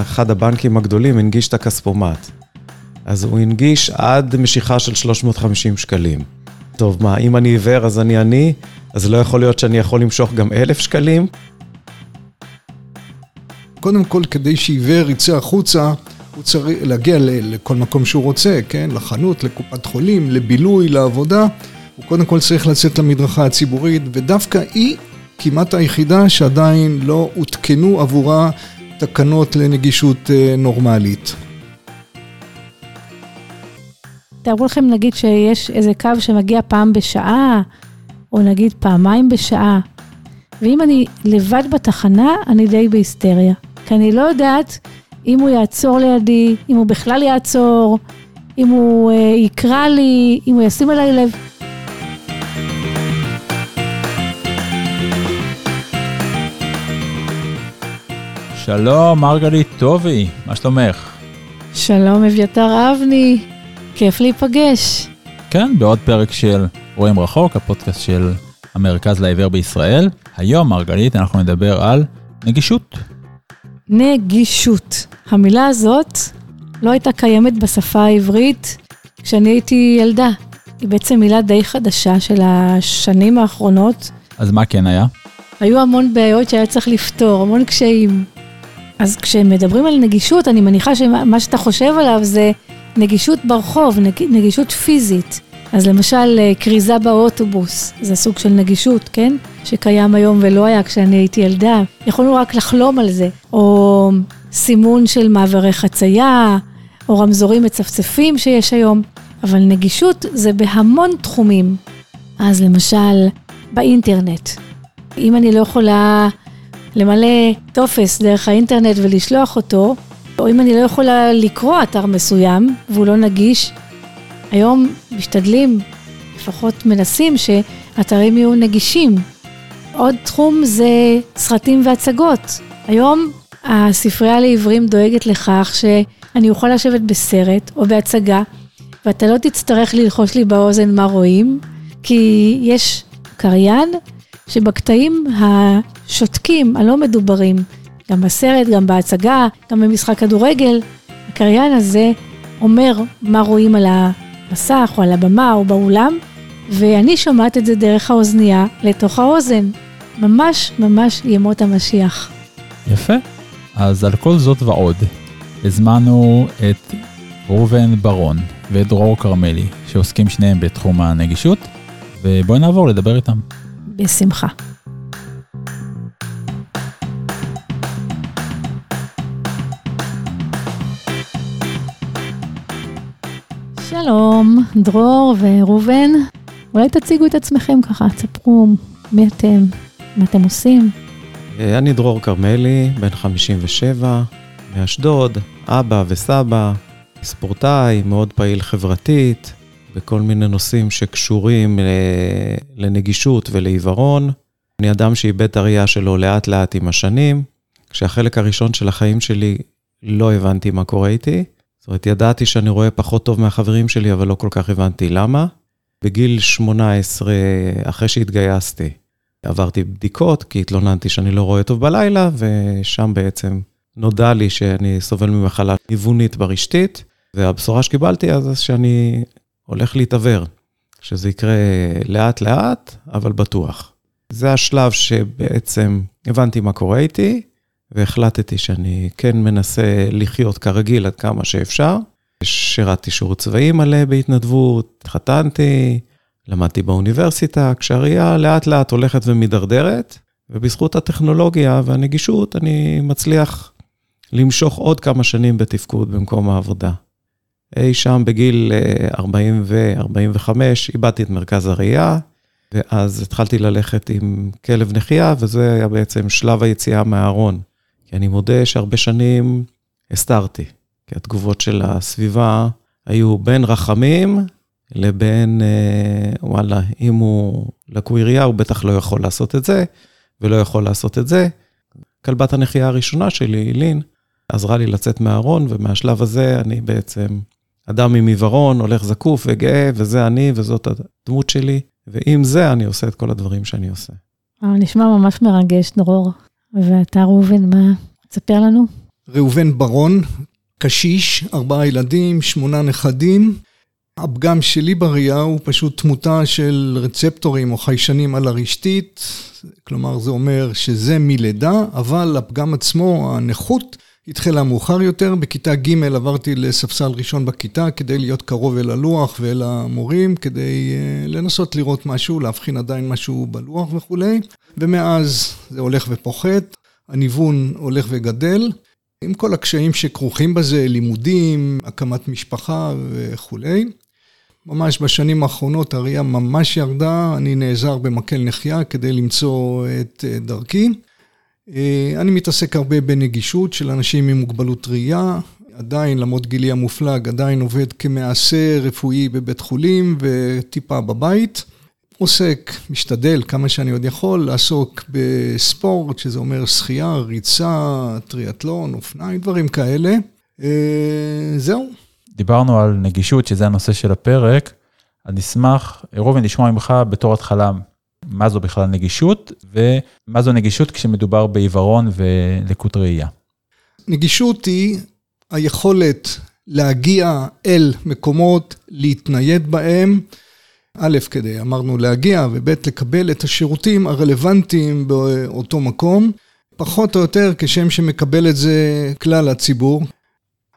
אחד הבנקים הגדולים הנגיש את הכספומט. אז הוא הנגיש עד משיכה של 350 שקלים. טוב, מה, אם אני עיוור אז אני עני, אז לא יכול להיות שאני יכול למשוך גם אלף שקלים? קודם כל, כדי שעיוור יצא החוצה, הוא צריך להגיע לכל מקום שהוא רוצה, כן? לחנות, לקופת חולים, לבילוי, לעבודה. הוא קודם כל צריך לצאת למדרכה הציבורית, ודווקא היא כמעט היחידה שעדיין לא הותקנו עבורה תקנות לנגישות אה, נורמלית. תארו לכם נגיד שיש איזה קו שמגיע פעם בשעה, או נגיד פעמיים בשעה, ואם אני לבד בתחנה, אני די בהיסטריה. כי אני לא יודעת אם הוא יעצור לידי, אם הוא בכלל יעצור, אם הוא אה, יקרא לי, אם הוא ישים עליי לב. שלום, מרגלית טובי, מה שלומך? שלום, אביתר אבני, כיף להיפגש. כן, בעוד פרק של רואים רחוק, הפודקאסט של המרכז לעיוור בישראל. היום, מרגלית, אנחנו נדבר על נגישות. נגישות. המילה הזאת לא הייתה קיימת בשפה העברית כשאני הייתי ילדה. היא בעצם מילה די חדשה של השנים האחרונות. אז מה כן היה? היו המון בעיות שהיה צריך לפתור, המון קשיים. אז כשמדברים על נגישות, אני מניחה שמה שאתה חושב עליו זה נגישות ברחוב, נג, נגישות פיזית. אז למשל, אה, כריזה באוטובוס, זה סוג של נגישות, כן? שקיים היום ולא היה כשאני הייתי ילדה. יכולנו רק לחלום על זה. או סימון של מעברי חצייה, או רמזורים מצפצפים שיש היום. אבל נגישות זה בהמון תחומים. אז למשל, באינטרנט. אם אני לא יכולה למלא טופס דרך האינטרנט ולשלוח אותו, או אם אני לא יכולה לקרוא אתר מסוים והוא לא נגיש, היום משתדלים, לפחות מנסים, שאתרים יהיו נגישים. עוד תחום זה סרטים והצגות. היום הספרייה לעיוורים דואגת לכך שאני אוכל לשבת בסרט או בהצגה, ואתה לא תצטרך ללחוש לי באוזן מה רואים, כי יש קריין שבקטעים השותקים, הלא מדוברים, גם בסרט, גם בהצגה, גם במשחק כדורגל, הקריין הזה אומר מה רואים על המסך או על הבמה או באולם, ואני שומעת את זה דרך האוזנייה לתוך האוזן. ממש ממש ימות המשיח. יפה. אז על כל זאת ועוד, הזמנו את ראובן ברון ואת דרור כרמלי, שעוסקים שניהם בתחום הנגישות, ובואי נעבור לדבר איתם. בשמחה. שלום, דרור וראובן. אולי תציגו את עצמכם ככה, תספרו מי אתם, מה אתם עושים. אה, אני דרור כרמלי, בן 57, מאשדוד, אבא וסבא, ספורטאי, מאוד פעיל חברתית, בכל מיני נושאים שקשורים אה, לנגישות ולעיוורון. אני אדם שאיבד את הראייה שלו לאט לאט עם השנים, כשהחלק הראשון של החיים שלי לא הבנתי מה קורה איתי. זאת אומרת, ידעתי שאני רואה פחות טוב מהחברים שלי, אבל לא כל כך הבנתי למה. בגיל 18, אחרי שהתגייסתי, עברתי בדיקות, כי התלוננתי שאני לא רואה טוב בלילה, ושם בעצם נודע לי שאני סובל ממחלה ניוונית ברשתית, והבשורה שקיבלתי אז שאני הולך להתעוור, שזה יקרה לאט-לאט, אבל בטוח. זה השלב שבעצם הבנתי מה קורה איתי, והחלטתי שאני כן מנסה לחיות כרגיל עד כמה שאפשר. שירתתי שירות צבאי מלא בהתנדבות, התחתנתי, למדתי באוניברסיטה, כשהראייה לאט לאט הולכת ומידרדרת, ובזכות הטכנולוגיה והנגישות אני מצליח למשוך עוד כמה שנים בתפקוד במקום העבודה. אי שם בגיל 40 ו-45 איבדתי את מרכז הראייה, ואז התחלתי ללכת עם כלב נחייה, וזה היה בעצם שלב היציאה מהארון. כי אני מודה שהרבה שנים הסתרתי, כי התגובות של הסביבה היו בין רחמים לבין, אה, וואלה, אם הוא לקוי ראייה, הוא בטח לא יכול לעשות את זה, ולא יכול לעשות את זה. כלבת הנחייה הראשונה שלי, לין, עזרה לי לצאת מהארון, ומהשלב הזה אני בעצם אדם עם עיוורון, הולך זקוף וגאה, וזה אני, וזאת הדמות שלי, ועם זה אני עושה את כל הדברים שאני עושה. נשמע ממש מרגש, דרור. ואתה ראובן, מה? תספר לנו. ראובן ברון, קשיש, ארבעה ילדים, שמונה נכדים. הפגם שלי בראייה הוא פשוט תמותה של רצפטורים או חיישנים על הרשתית, כלומר זה אומר שזה מלידה, אבל הפגם עצמו, הנכות, התחילה מאוחר יותר. בכיתה ג' עברתי לספסל ראשון בכיתה כדי להיות קרוב אל הלוח ואל המורים, כדי uh, לנסות לראות משהו, להבחין עדיין משהו בלוח וכולי, ומאז זה הולך ופוחת, הניוון הולך וגדל. עם כל הקשיים שכרוכים בזה, לימודים, הקמת משפחה וכולי. ממש בשנים האחרונות הראייה ממש ירדה, אני נעזר במקל נחייה כדי למצוא את אה, דרכי. אה, אני מתעסק הרבה בנגישות של אנשים עם מוגבלות ראייה, עדיין, למרות גילי המופלג, עדיין עובד כמעשה רפואי בבית חולים וטיפה בבית. עוסק, משתדל כמה שאני עוד יכול, לעסוק בספורט, שזה אומר שחייה, ריצה, טריאטלון, אופניים, דברים כאלה. אה, זהו. דיברנו על נגישות, שזה הנושא של הפרק. אני אשמח, ראובן, לשמוע ממך בתור התחלה, מה זו בכלל נגישות, ומה זו נגישות כשמדובר בעיוורון ולקות ראייה. נגישות היא היכולת להגיע אל מקומות, להתנייד בהם. א', כדי, אמרנו, להגיע, וב', לקבל את השירותים הרלוונטיים באותו מקום, פחות או יותר כשם שמקבל את זה כלל הציבור.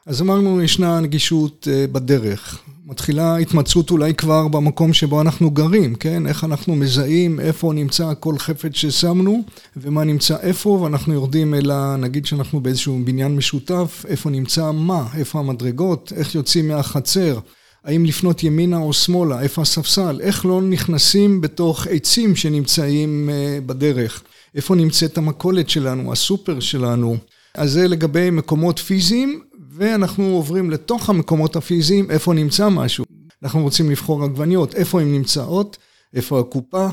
אז אמרנו, ישנה נגישות אה, בדרך. מתחילה התמצאות אולי כבר במקום שבו אנחנו גרים, כן? איך אנחנו מזהים איפה נמצא כל חפץ ששמנו ומה נמצא איפה, ואנחנו יורדים אל ה... נגיד שאנחנו באיזשהו בניין משותף, איפה נמצא מה, איפה המדרגות, איך יוצאים מהחצר. האם לפנות ימינה או שמאלה, איפה הספסל, איך לא נכנסים בתוך עצים שנמצאים אה, בדרך, איפה נמצאת המכולת שלנו, הסופר שלנו. אז זה לגבי מקומות פיזיים, ואנחנו עוברים לתוך המקומות הפיזיים, איפה נמצא משהו. אנחנו רוצים לבחור עגבניות, איפה הן נמצאות, איפה הקופה.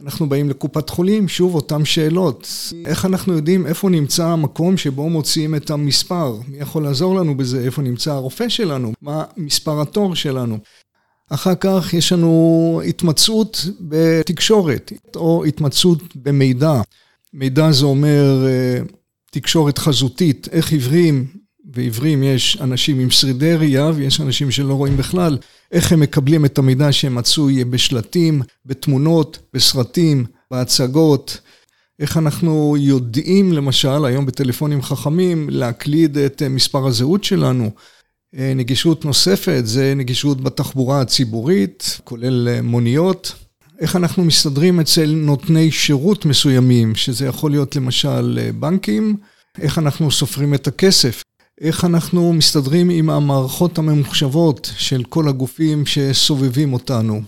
אנחנו באים לקופת חולים, שוב אותן שאלות. איך אנחנו יודעים איפה נמצא המקום שבו מוציאים את המספר? מי יכול לעזור לנו בזה? איפה נמצא הרופא שלנו? מה מספר התור שלנו? אחר כך יש לנו התמצאות בתקשורת, או התמצאות במידע. מידע זה אומר אה, תקשורת חזותית, איך עיוורים ועיוורים יש אנשים עם שרידי ראייה ויש אנשים שלא רואים בכלל, איך הם מקבלים את המידע שמצוי בשלטים, בתמונות, בסרטים, בהצגות, איך אנחנו יודעים למשל היום בטלפונים חכמים להקליד את מספר הזהות שלנו. נגישות נוספת זה נגישות בתחבורה הציבורית, כולל מוניות. איך אנחנו מסתדרים אצל נותני שירות מסוימים, שזה יכול להיות למשל בנקים, איך אנחנו סופרים את הכסף, איך אנחנו מסתדרים עם המערכות הממוחשבות של כל הגופים שסובבים אותנו.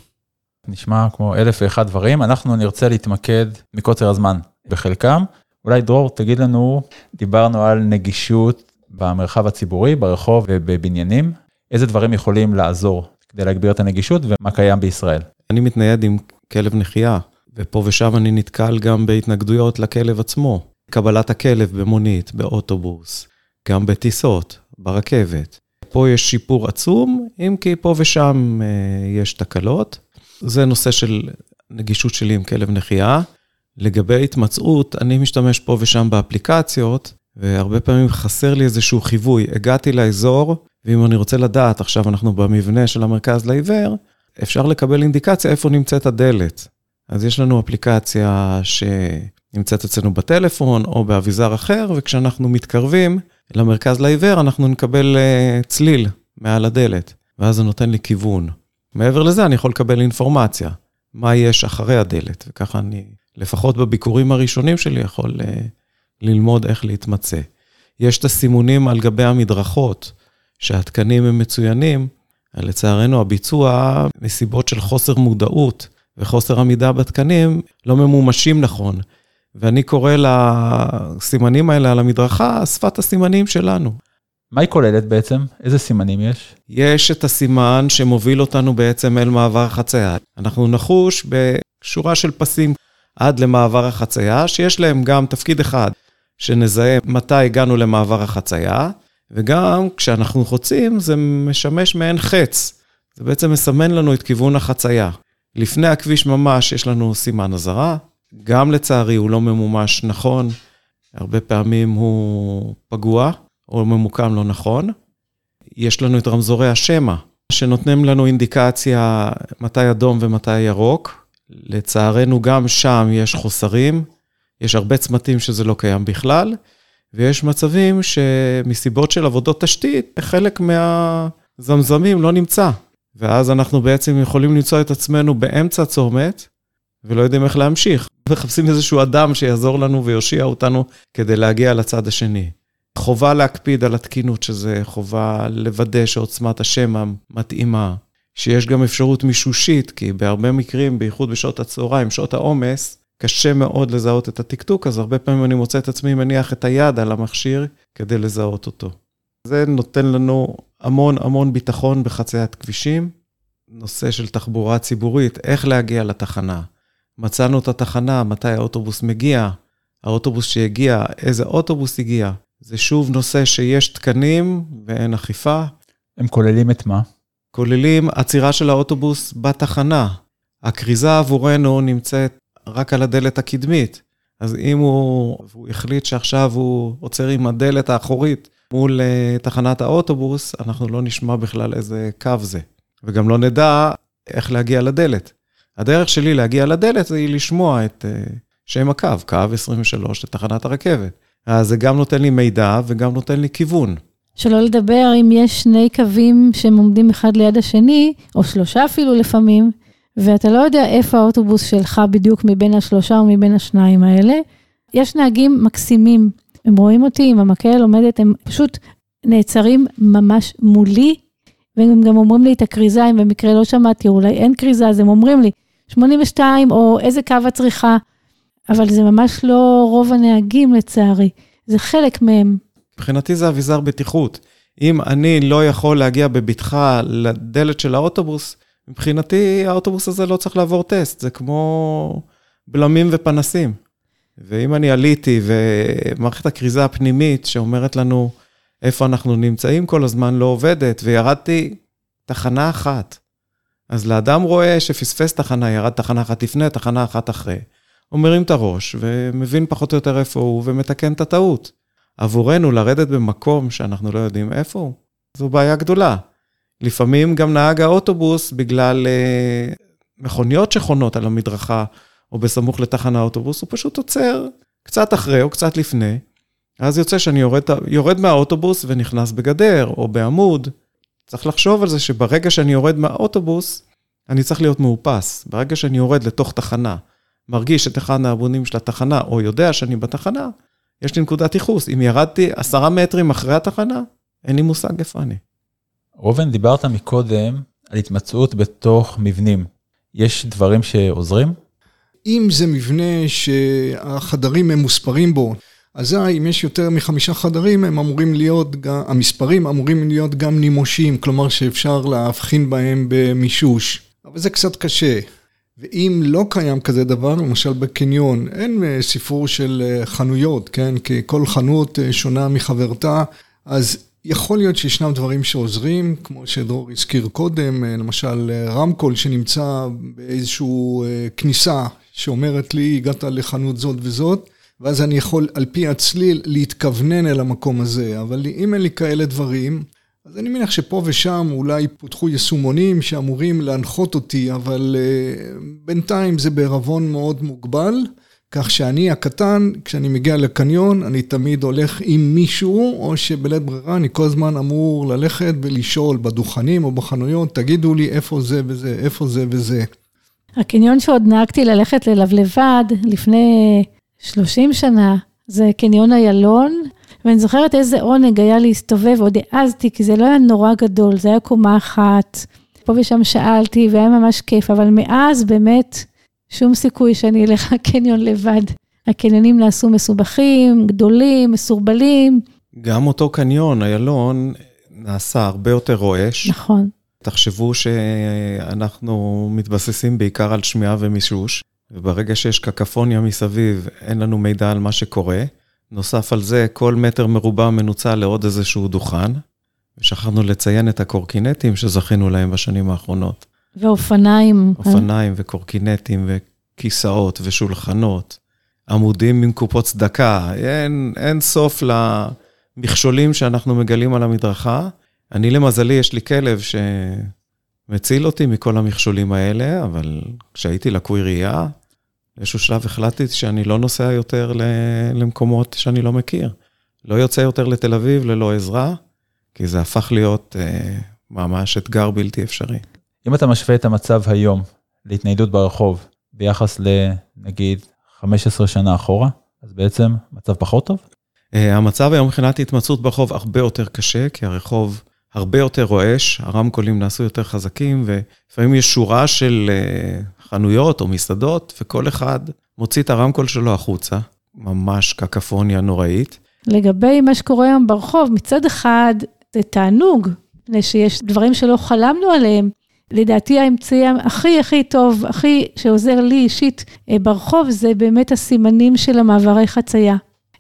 נשמע כמו אלף ואחד דברים, אנחנו נרצה להתמקד מקוצר הזמן בחלקם. אולי דרור, תגיד לנו, דיברנו על נגישות במרחב הציבורי, ברחוב ובבניינים, איזה דברים יכולים לעזור כדי להגביר את הנגישות ומה קיים בישראל? אני מתנייד עם כלב נחייה, ופה ושם אני נתקל גם בהתנגדויות לכלב עצמו. קבלת הכלב במונית, באוטובוס, גם בטיסות, ברכבת. פה יש שיפור עצום, אם כי פה ושם אה, יש תקלות. זה נושא של נגישות שלי עם כלב נחייה. לגבי התמצאות, אני משתמש פה ושם באפליקציות, והרבה פעמים חסר לי איזשהו חיווי. הגעתי לאזור, ואם אני רוצה לדעת, עכשיו אנחנו במבנה של המרכז לעיוור, אפשר לקבל אינדיקציה איפה נמצאת הדלת. אז יש לנו אפליקציה שנמצאת אצלנו בטלפון או באביזר אחר, וכשאנחנו מתקרבים, למרכז לעיוור, אנחנו נקבל uh, צליל מעל הדלת, ואז זה נותן לי כיוון. מעבר לזה, אני יכול לקבל אינפורמציה, מה יש אחרי הדלת, וככה אני, לפחות בביקורים הראשונים שלי, יכול uh, ללמוד איך להתמצא. יש את הסימונים על גבי המדרכות, שהתקנים הם מצוינים, לצערנו הביצוע, מסיבות של חוסר מודעות וחוסר עמידה בתקנים, לא ממומשים נכון. ואני קורא לסימנים האלה על המדרכה, שפת הסימנים שלנו. מה היא כוללת בעצם? איזה סימנים יש? יש את הסימן שמוביל אותנו בעצם אל מעבר החצייה. אנחנו נחוש בשורה של פסים עד למעבר החצייה, שיש להם גם תפקיד אחד, שנזהה מתי הגענו למעבר החצייה, וגם כשאנחנו חוצים זה משמש מעין חץ. זה בעצם מסמן לנו את כיוון החצייה. לפני הכביש ממש יש לנו סימן אזהרה, גם לצערי הוא לא ממומש נכון, הרבה פעמים הוא פגוע, או ממוקם לא נכון. יש לנו את רמזורי השמע, שנותנים לנו אינדיקציה מתי אדום ומתי ירוק. לצערנו, גם שם יש חוסרים. יש הרבה צמתים שזה לא קיים בכלל, ויש מצבים שמסיבות של עבודות תשתית, חלק מהזמזמים לא נמצא. ואז אנחנו בעצם יכולים למצוא את עצמנו באמצע צומת, ולא יודעים איך להמשיך. מחפשים איזשהו אדם שיעזור לנו ויושיע אותנו כדי להגיע לצד השני. חובה להקפיד על התקינות, שזה חובה לוודא שעוצמת השמע מתאימה, שיש גם אפשרות מישושית, כי בהרבה מקרים, בייחוד בשעות הצהריים, שעות העומס, קשה מאוד לזהות את התקתוק, אז הרבה פעמים אני מוצא את עצמי מניח את היד על המכשיר כדי לזהות אותו. זה נותן לנו המון המון ביטחון בחציית כבישים. נושא של תחבורה ציבורית, איך להגיע לתחנה. מצאנו את התחנה, מתי האוטובוס מגיע, האוטובוס שהגיע, איזה אוטובוס הגיע. זה שוב נושא שיש תקנים ואין אכיפה. הם כוללים את מה? כוללים עצירה של האוטובוס בתחנה. הכריזה עבורנו נמצאת רק על הדלת הקדמית. אז אם הוא, הוא החליט שעכשיו הוא עוצר עם הדלת האחורית מול uh, תחנת האוטובוס, אנחנו לא נשמע בכלל איזה קו זה. וגם לא נדע איך להגיע לדלת. הדרך שלי להגיע לדלת היא לשמוע את uh, שם הקו, קו 23 לתחנת הרכבת. אז זה גם נותן לי מידע וגם נותן לי כיוון. שלא לדבר אם יש שני קווים שהם עומדים אחד ליד השני, או שלושה אפילו לפעמים, ואתה לא יודע איפה האוטובוס שלך בדיוק מבין השלושה או מבין השניים האלה. יש נהגים מקסימים, הם רואים אותי עם המקל עומדת, הם פשוט נעצרים ממש מולי, והם גם אומרים לי את הכריזה, אם במקרה לא שמעתי, אולי אין כריזה, אז הם אומרים לי, 82 או איזה קו את צריכה, אבל זה ממש לא רוב הנהגים לצערי, זה חלק מהם. מבחינתי זה אביזר בטיחות. אם אני לא יכול להגיע בבטחה לדלת של האוטובוס, מבחינתי האוטובוס הזה לא צריך לעבור טסט, זה כמו בלמים ופנסים. ואם אני עליתי ומערכת הכריזה הפנימית שאומרת לנו איפה אנחנו נמצאים כל הזמן לא עובדת, וירדתי תחנה אחת, אז לאדם רואה שפספס תחנה, ירד תחנה אחת לפני, תחנה אחת אחרי. הוא מרים את הראש ומבין פחות או יותר איפה הוא ומתקן את הטעות. עבורנו לרדת במקום שאנחנו לא יודעים איפה הוא, זו בעיה גדולה. לפעמים גם נהג האוטובוס, בגלל אה, מכוניות שחונות על המדרכה או בסמוך לתחנה האוטובוס, הוא פשוט עוצר קצת אחרי או קצת לפני. אז יוצא שאני יורד, יורד מהאוטובוס ונכנס בגדר או בעמוד. צריך לחשוב על זה שברגע שאני יורד מהאוטובוס, אני צריך להיות מאופס. ברגע שאני יורד לתוך תחנה, מרגיש את אחד העמודים של התחנה, או יודע שאני בתחנה, יש לי נקודת ייחוס. אם ירדתי עשרה מטרים אחרי התחנה, אין לי מושג איפה אני. ראובן, דיברת מקודם על התמצאות בתוך מבנים. יש דברים שעוזרים? אם זה מבנה שהחדרים הם מוספרים בו, אזי אם יש יותר מחמישה חדרים, הם אמורים להיות, המספרים אמורים להיות גם נימושים, כלומר שאפשר להבחין בהם במישוש. אבל זה קצת קשה. ואם לא קיים כזה דבר, למשל בקניון, אין סיפור של חנויות, כן? כי כל חנות שונה מחברתה, אז יכול להיות שישנם דברים שעוזרים, כמו שדרור הזכיר קודם, למשל רמקול שנמצא באיזושהי כניסה שאומרת לי, הגעת לחנות זאת וזאת, ואז אני יכול על פי הצליל להתכוונן אל המקום הזה, אבל אם אין לי כאלה דברים, אז אני מניח שפה ושם אולי פותחו יישומונים שאמורים להנחות אותי, אבל בינתיים זה בערבון מאוד מוגבל. כך שאני הקטן, כשאני מגיע לקניון, אני תמיד הולך עם מישהו, או שבלית ברירה אני כל הזמן אמור ללכת ולשאול בדוכנים או בחנויות, תגידו לי איפה זה וזה, איפה זה וזה. הקניון שעוד נהגתי ללכת אליו לבד, לפני 30 שנה, זה קניון איילון, ואני זוכרת איזה עונג היה להסתובב, עוד העזתי, כי זה לא היה נורא גדול, זה היה קומה אחת. פה ושם שאלתי, והיה ממש כיף, אבל מאז באמת... שום סיכוי שאני אלך לקניון לבד. הקניונים נעשו מסובכים, גדולים, מסורבלים. גם אותו קניון, איילון, נעשה הרבה יותר רועש. נכון. תחשבו שאנחנו מתבססים בעיקר על שמיעה ומישוש, וברגע שיש קקפוניה מסביב, אין לנו מידע על מה שקורה. נוסף על זה, כל מטר מרובע מנוצל לעוד איזשהו דוכן, ושכחנו לציין את הקורקינטים שזכינו להם בשנים האחרונות. ואופניים. אופניים וקורקינטים וכיסאות ושולחנות, עמודים עם קופות צדקה, אין, אין סוף מכשולים שאנחנו מגלים על המדרכה. אני למזלי, יש לי כלב שמציל אותי מכל המכשולים האלה, אבל כשהייתי לקוי ראייה, באיזשהו שלב החלטתי שאני לא נוסע יותר למקומות שאני לא מכיר. לא יוצא יותר לתל אביב ללא עזרה, כי זה הפך להיות אה, ממש אתגר בלתי אפשרי. אם אתה משווה את המצב היום להתניידות ברחוב ביחס לנגיד 15 שנה אחורה, אז בעצם מצב פחות טוב? אה, המצב היום מבחינת התמצאות ברחוב הרבה יותר קשה, כי הרחוב הרבה יותר רועש, הרמקולים נעשו יותר חזקים, ולפעמים יש שורה של אה, חנויות או מסעדות, וכל אחד מוציא את הרמקול שלו החוצה, ממש קקפוניה נוראית. לגבי מה שקורה היום ברחוב, מצד אחד זה תענוג, מפני שיש דברים שלא חלמנו עליהם. לדעתי האמצעי הכי הכי טוב, הכי שעוזר לי אישית אה, ברחוב, זה באמת הסימנים של המעברי חצייה.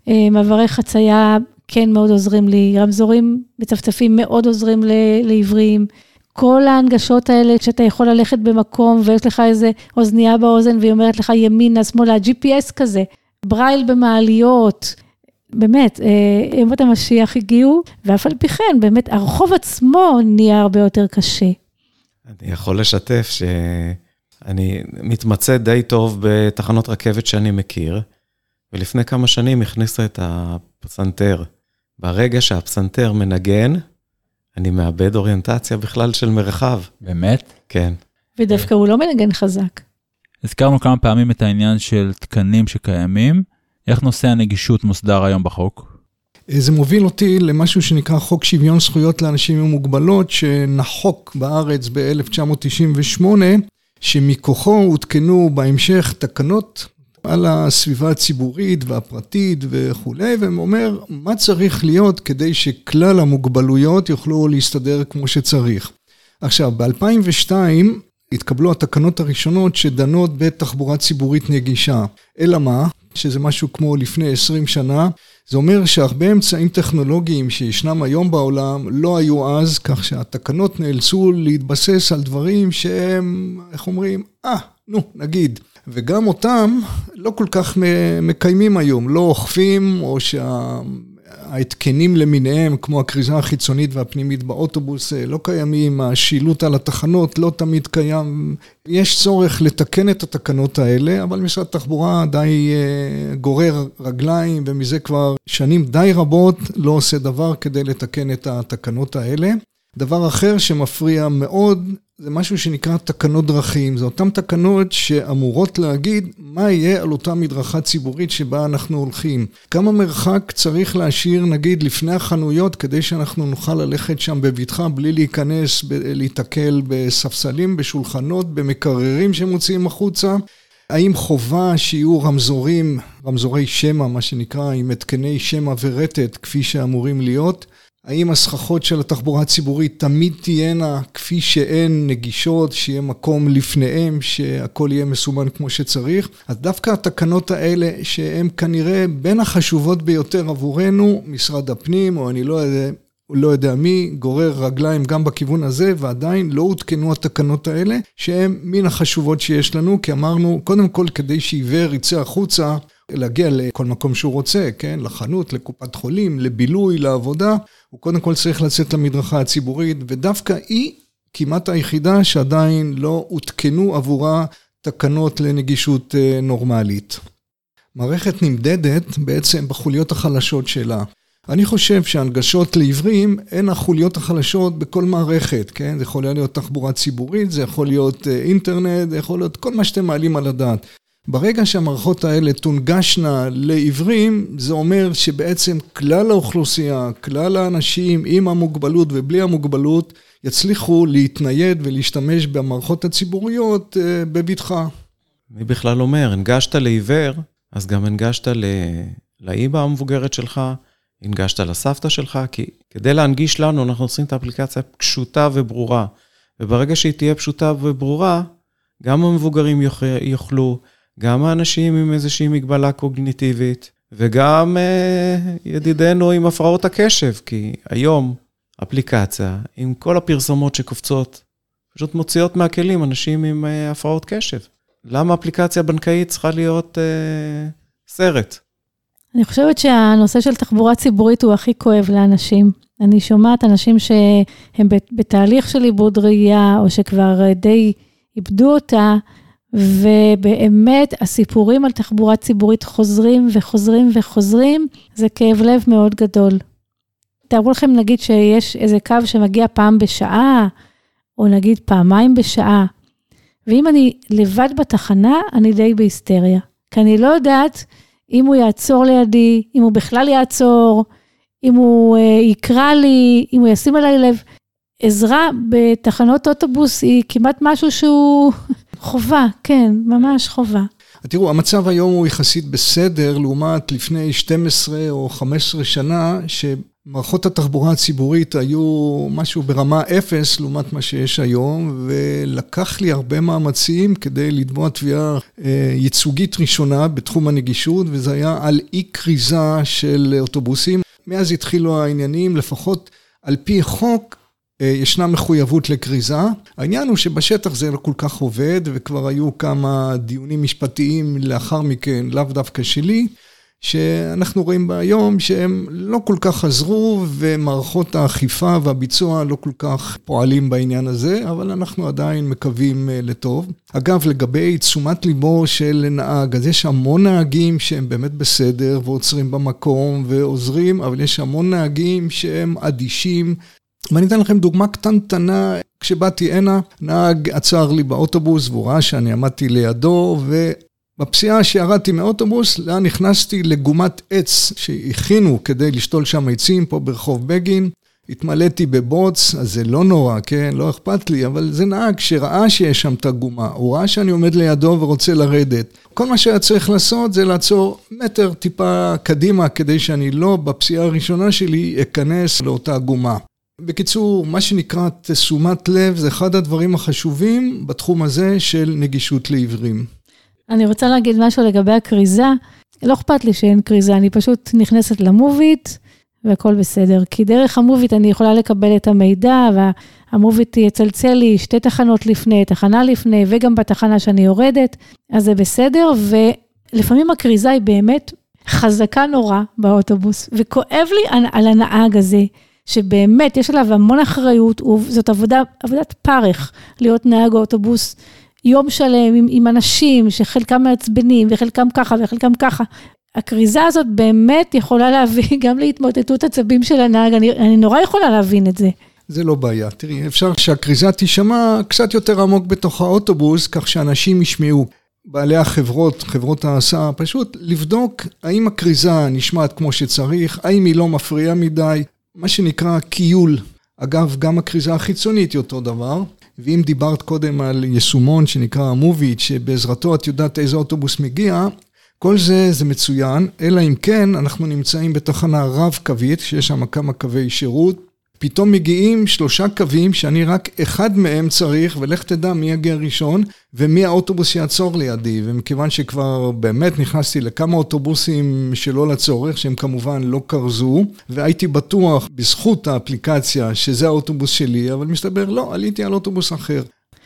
אה, מעברי חצייה כן מאוד עוזרים לי, רמזורים מצפצפים מאוד עוזרים לעבריים. כל ההנגשות האלה, כשאתה יכול ללכת במקום ויש לך איזה אוזנייה באוזן והיא אומרת לך ימינה, שמאלה, GPS כזה, ברייל במעליות, באמת, ימות אה, המשיח הגיעו, ואף על פי כן, באמת, הרחוב עצמו נהיה הרבה יותר קשה. אני יכול לשתף שאני מתמצא די טוב בתחנות רכבת שאני מכיר, ולפני כמה שנים הכניסה את הפסנתר. ברגע שהפסנתר מנגן, אני מאבד אוריינטציה בכלל של מרחב. באמת? כן. ודווקא הוא לא מנגן חזק. הזכרנו כמה פעמים את העניין של תקנים שקיימים. איך נושא הנגישות מוסדר היום בחוק? זה מוביל אותי למשהו שנקרא חוק שוויון זכויות לאנשים עם מוגבלות, שנחוק בארץ ב-1998, שמכוחו הותקנו בהמשך תקנות על הסביבה הציבורית והפרטית וכולי, ואומר מה צריך להיות כדי שכלל המוגבלויות יוכלו להסתדר כמו שצריך. עכשיו, ב-2002 התקבלו התקנות הראשונות שדנות בתחבורה ציבורית נגישה. אלא מה? שזה משהו כמו לפני 20 שנה. זה אומר שהרבה אמצעים טכנולוגיים שישנם היום בעולם לא היו אז, כך שהתקנות נאלצו להתבסס על דברים שהם, איך אומרים, אה, ah, נו, נגיד. וגם אותם לא כל כך מקיימים היום, לא אוכפים, או שההתקנים למיניהם, כמו הכריזה החיצונית והפנימית באוטובוס, אה, לא קיימים, השילוט על התחנות לא תמיד קיים. יש צורך לתקן את התקנות האלה, אבל משרד התחבורה די אה, גורר רגליים, ומזה כבר שנים די רבות לא עושה דבר כדי לתקן את התקנות האלה. דבר אחר שמפריע מאוד זה משהו שנקרא תקנות דרכים, זה אותן תקנות שאמורות להגיד מה יהיה על אותה מדרכה ציבורית שבה אנחנו הולכים. כמה מרחק צריך להשאיר נגיד לפני החנויות כדי שאנחנו נוכל ללכת שם בבטחה בלי להיכנס, להיתקל בספסלים, בשולחנות, במקררים שמוציאים החוצה. האם חובה שיהיו רמזורים, רמזורי שמע מה שנקרא, עם התקני שמע ורטט כפי שאמורים להיות? האם הסככות של התחבורה הציבורית תמיד תהיינה כפי שהן נגישות, שיהיה מקום לפניהם, שהכל יהיה מסומן כמו שצריך? אז דווקא התקנות האלה, שהן כנראה בין החשובות ביותר עבורנו, משרד הפנים, או אני לא יודע, לא יודע מי, גורר רגליים גם בכיוון הזה, ועדיין לא הותקנו התקנות האלה, שהן מן החשובות שיש לנו, כי אמרנו, קודם כל, כדי שעיוור יצא החוצה, להגיע לכל מקום שהוא רוצה, כן? לחנות, לקופת חולים, לבילוי, לעבודה, הוא קודם כל צריך לצאת למדרכה הציבורית, ודווקא היא כמעט היחידה שעדיין לא הותקנו עבורה תקנות לנגישות אה, נורמלית. מערכת נמדדת בעצם בחוליות החלשות שלה. אני חושב שהנגשות לעיוורים הן החוליות החלשות בכל מערכת, כן? זה יכול להיות תחבורה ציבורית, זה יכול להיות אה, אינטרנט, זה יכול להיות כל מה שאתם מעלים על הדעת. ברגע שהמערכות האלה תונגשנה לעיוורים, זה אומר שבעצם כלל האוכלוסייה, כלל האנשים עם המוגבלות ובלי המוגבלות, יצליחו להתנייד ולהשתמש במערכות הציבוריות אה, בבטחה. מי בכלל אומר, הנגשת לעיוור, אז גם הנגשת לאימא המבוגרת שלך, הנגשת לסבתא שלך, כי כדי להנגיש לנו, אנחנו צריכים את האפליקציה פשוטה וברורה. וברגע שהיא תהיה פשוטה וברורה, גם המבוגרים יוכלו, גם האנשים עם איזושהי מגבלה קוגניטיבית, וגם אה, ידידינו עם הפרעות הקשב, כי היום אפליקציה עם כל הפרסומות שקופצות, פשוט מוציאות מהכלים אנשים עם אה, הפרעות קשב. למה אפליקציה בנקאית צריכה להיות אה, סרט? אני חושבת שהנושא של תחבורה ציבורית הוא הכי כואב לאנשים. אני שומעת אנשים שהם בתהליך של עיבוד ראייה, או שכבר די איבדו אותה, ובאמת הסיפורים על תחבורה ציבורית חוזרים וחוזרים וחוזרים, זה כאב לב מאוד גדול. תארו לכם נגיד שיש איזה קו שמגיע פעם בשעה, או נגיד פעמיים בשעה, ואם אני לבד בתחנה, אני די בהיסטריה. כי אני לא יודעת אם הוא יעצור לידי, אם הוא בכלל יעצור, אם הוא uh, יקרא לי, אם הוא ישים עליי לב. עזרה בתחנות אוטובוס היא כמעט משהו שהוא חובה, כן, ממש חובה. תראו, המצב היום הוא יחסית בסדר, לעומת לפני 12 או 15 שנה, שמערכות התחבורה הציבורית היו משהו ברמה אפס לעומת מה שיש היום, ולקח לי הרבה מאמצים כדי לתבוע תביעה אה, ייצוגית ראשונה בתחום הנגישות, וזה היה על אי כריזה של אוטובוסים. מאז התחילו העניינים, לפחות על פי חוק, ישנה מחויבות לכריזה. העניין הוא שבשטח זה לא כל כך עובד, וכבר היו כמה דיונים משפטיים לאחר מכן, לאו דווקא שלי, שאנחנו רואים היום שהם לא כל כך עזרו, ומערכות האכיפה והביצוע לא כל כך פועלים בעניין הזה, אבל אנחנו עדיין מקווים אה, לטוב. אגב, לגבי תשומת ליבו של נהג, אז יש המון נהגים שהם באמת בסדר, ועוצרים במקום ועוזרים, אבל יש המון נהגים שהם אדישים. ואני אתן לכם דוגמה קטנטנה, כשבאתי הנה, נהג עצר לי באוטובוס והוא ראה שאני עמדתי לידו ובפסיעה שירדתי מאוטובוס, לאן נכנסתי? לגומת עץ שהכינו כדי לשתול שם עצים פה ברחוב בגין. התמלאתי בבוץ, אז זה לא נורא, כן? לא אכפת לי, אבל זה נהג שראה שיש שם את הגומה, הוא ראה שאני עומד לידו ורוצה לרדת. כל מה שהיה צריך לעשות זה לעצור מטר טיפה קדימה, כדי שאני לא, בפסיעה הראשונה שלי, אכנס לאותה גומה. בקיצור, מה שנקרא תשומת לב זה אחד הדברים החשובים בתחום הזה של נגישות לעיוורים. אני רוצה להגיד משהו לגבי הכריזה. לא אכפת לי שאין כריזה, אני פשוט נכנסת למוביט והכל בסדר. כי דרך המוביט אני יכולה לקבל את המידע, והמוביט יצלצל לי שתי תחנות לפני, תחנה לפני, וגם בתחנה שאני יורדת, אז זה בסדר. ולפעמים הכריזה היא באמת חזקה נורא באוטובוס, וכואב לי על הנהג הזה. שבאמת יש עליו המון אחריות, זאת עבודה, עבודת פרך להיות נהג אוטובוס יום שלם עם, עם אנשים שחלקם מעצבנים וחלקם ככה וחלקם ככה. הכריזה הזאת באמת יכולה להביא גם להתמוטטות עצבים של הנהג, אני, אני נורא יכולה להבין את זה. זה לא בעיה. תראי, אפשר שהכריזה תישמע קצת יותר עמוק בתוך האוטובוס, כך שאנשים ישמעו. בעלי החברות, חברות ההסעה, פשוט לבדוק האם הכריזה נשמעת כמו שצריך, האם היא לא מפריעה מדי, מה שנקרא קיול. אגב, גם הכריזה החיצונית היא אותו דבר. ואם דיברת קודם על יישומון שנקרא המוביט, שבעזרתו את יודעת איזה אוטובוס מגיע, כל זה זה מצוין, אלא אם כן אנחנו נמצאים בתחנה רב-קווית, שיש שם כמה קווי שירות, פתאום מגיעים שלושה קווים שאני רק אחד מהם צריך, ולך תדע מי יגיע ראשון ומי האוטובוס שיעצור לידי. ומכיוון שכבר באמת נכנסתי לכמה אוטובוסים שלא לצורך, שהם כמובן לא כרזו, והייתי בטוח בזכות האפליקציה שזה האוטובוס שלי, אבל מסתבר לא, עליתי על אוטובוס אחר.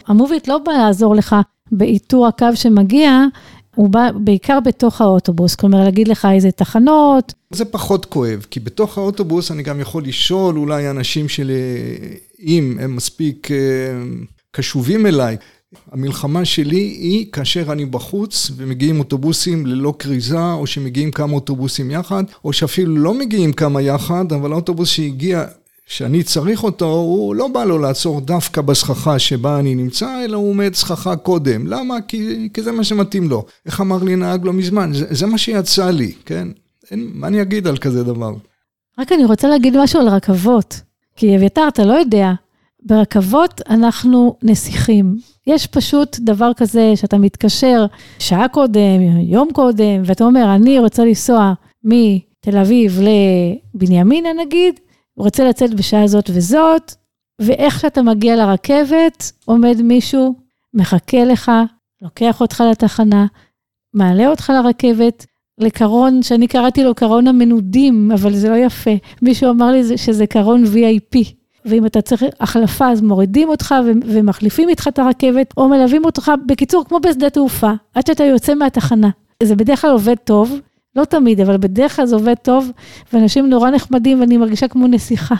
המוביט לא בא לעזור לך באיתור הקו שמגיע, הוא בא בעיקר בתוך האוטובוס, כלומר להגיד לך איזה תחנות. זה פחות כואב, כי בתוך האוטובוס אני גם יכול לשאול אולי אנשים אם הם מספיק אה, קשובים אליי. המלחמה שלי היא כאשר אני בחוץ ומגיעים אוטובוסים ללא כריזה, או שמגיעים כמה אוטובוסים יחד, או שאפילו לא מגיעים כמה יחד, אבל האוטובוס שהגיע שאני צריך אותו, הוא לא בא לו לעצור דווקא בסככה שבה אני נמצא, אלא הוא עומד סככה קודם. למה? כי, כי זה מה שמתאים לו. איך אמר לי נהג לא מזמן? זה, זה מה שיצא לי, כן? אין, מה אני אגיד על כזה דבר? רק אני רוצה להגיד משהו על רכבות. כי אביתר, אתה לא יודע, ברכבות אנחנו נסיכים. יש פשוט דבר כזה שאתה מתקשר שעה קודם, יום קודם, ואתה אומר, אני רוצה לנסוע מתל אביב לבנימינה נגיד, רוצה לצאת בשעה זאת וזאת, ואיך שאתה מגיע לרכבת, עומד מישהו, מחכה לך, לוקח אותך לתחנה, מעלה אותך לרכבת, לקרון, שאני קראתי לו קרון המנודים, אבל זה לא יפה. מישהו אמר לי שזה קרון VIP. ואם אתה צריך החלפה, אז מורידים אותך ומחליפים איתך את הרכבת, או מלווים אותך, בקיצור, כמו בשדה תעופה, עד שאתה יוצא מהתחנה. זה בדרך כלל עובד טוב, לא תמיד, אבל בדרך כלל זה עובד טוב, ואנשים נורא נחמדים ואני מרגישה כמו נסיכה.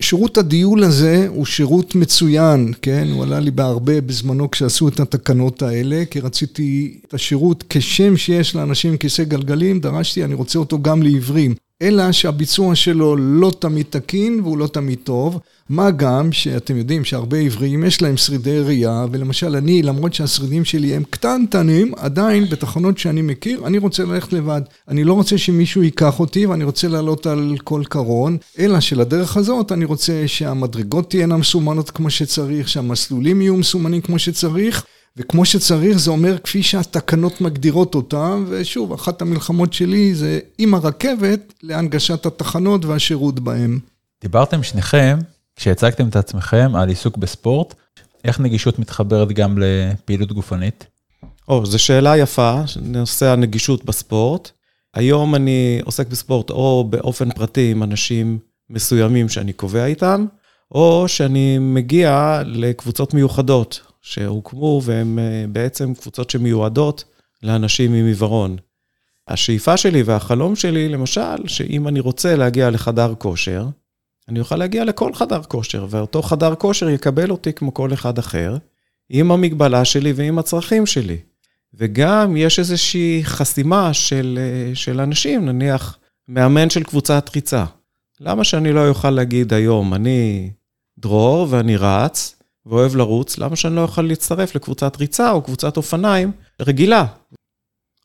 שירות הדיול הזה הוא שירות מצוין, כן? הוא עלה לי בהרבה בזמנו כשעשו את התקנות האלה, כי רציתי את השירות כשם שיש לאנשים עם כיסא גלגלים, דרשתי, אני רוצה אותו גם לעיוורים. אלא שהביצוע שלו לא תמיד תקין והוא לא תמיד טוב. מה גם שאתם יודעים שהרבה עבריים יש להם שרידי ראייה, ולמשל אני, למרות שהשרידים שלי הם קטנטנים, עדיין בתחנות שאני מכיר, אני רוצה ללכת לבד. אני לא רוצה שמישהו ייקח אותי ואני רוצה לעלות על כל קרון, אלא שלדרך הזאת אני רוצה שהמדרגות תהיינה מסומנות כמו שצריך, שהמסלולים יהיו מסומנים כמו שצריך. וכמו שצריך זה אומר כפי שהתקנות מגדירות אותם, ושוב, אחת המלחמות שלי זה עם הרכבת להנגשת התחנות והשירות בהם. דיברתם שניכם, כשהצגתם את עצמכם על עיסוק בספורט, איך נגישות מתחברת גם לפעילות גופנית? או, זו שאלה יפה, נושא הנגישות בספורט. היום אני עוסק בספורט או באופן פרטי עם אנשים מסוימים שאני קובע איתם, או שאני מגיע לקבוצות מיוחדות, שהוקמו והן אה, בעצם קבוצות שמיועדות לאנשים עם עיוורון. השאיפה שלי והחלום שלי, למשל, שאם אני רוצה להגיע לחדר כושר, אני אוכל להגיע לכל חדר כושר, ואותו חדר כושר יקבל אותי כמו כל אחד אחר, עם המגבלה שלי ועם הצרכים שלי. וגם יש איזושהי חסימה של, אה, של אנשים, נניח מאמן של קבוצת ריצה. למה שאני לא אוכל להגיד היום, אני דרור ואני רץ, ואוהב לרוץ, למה שאני לא אוכל להצטרף לקבוצת ריצה או קבוצת אופניים רגילה?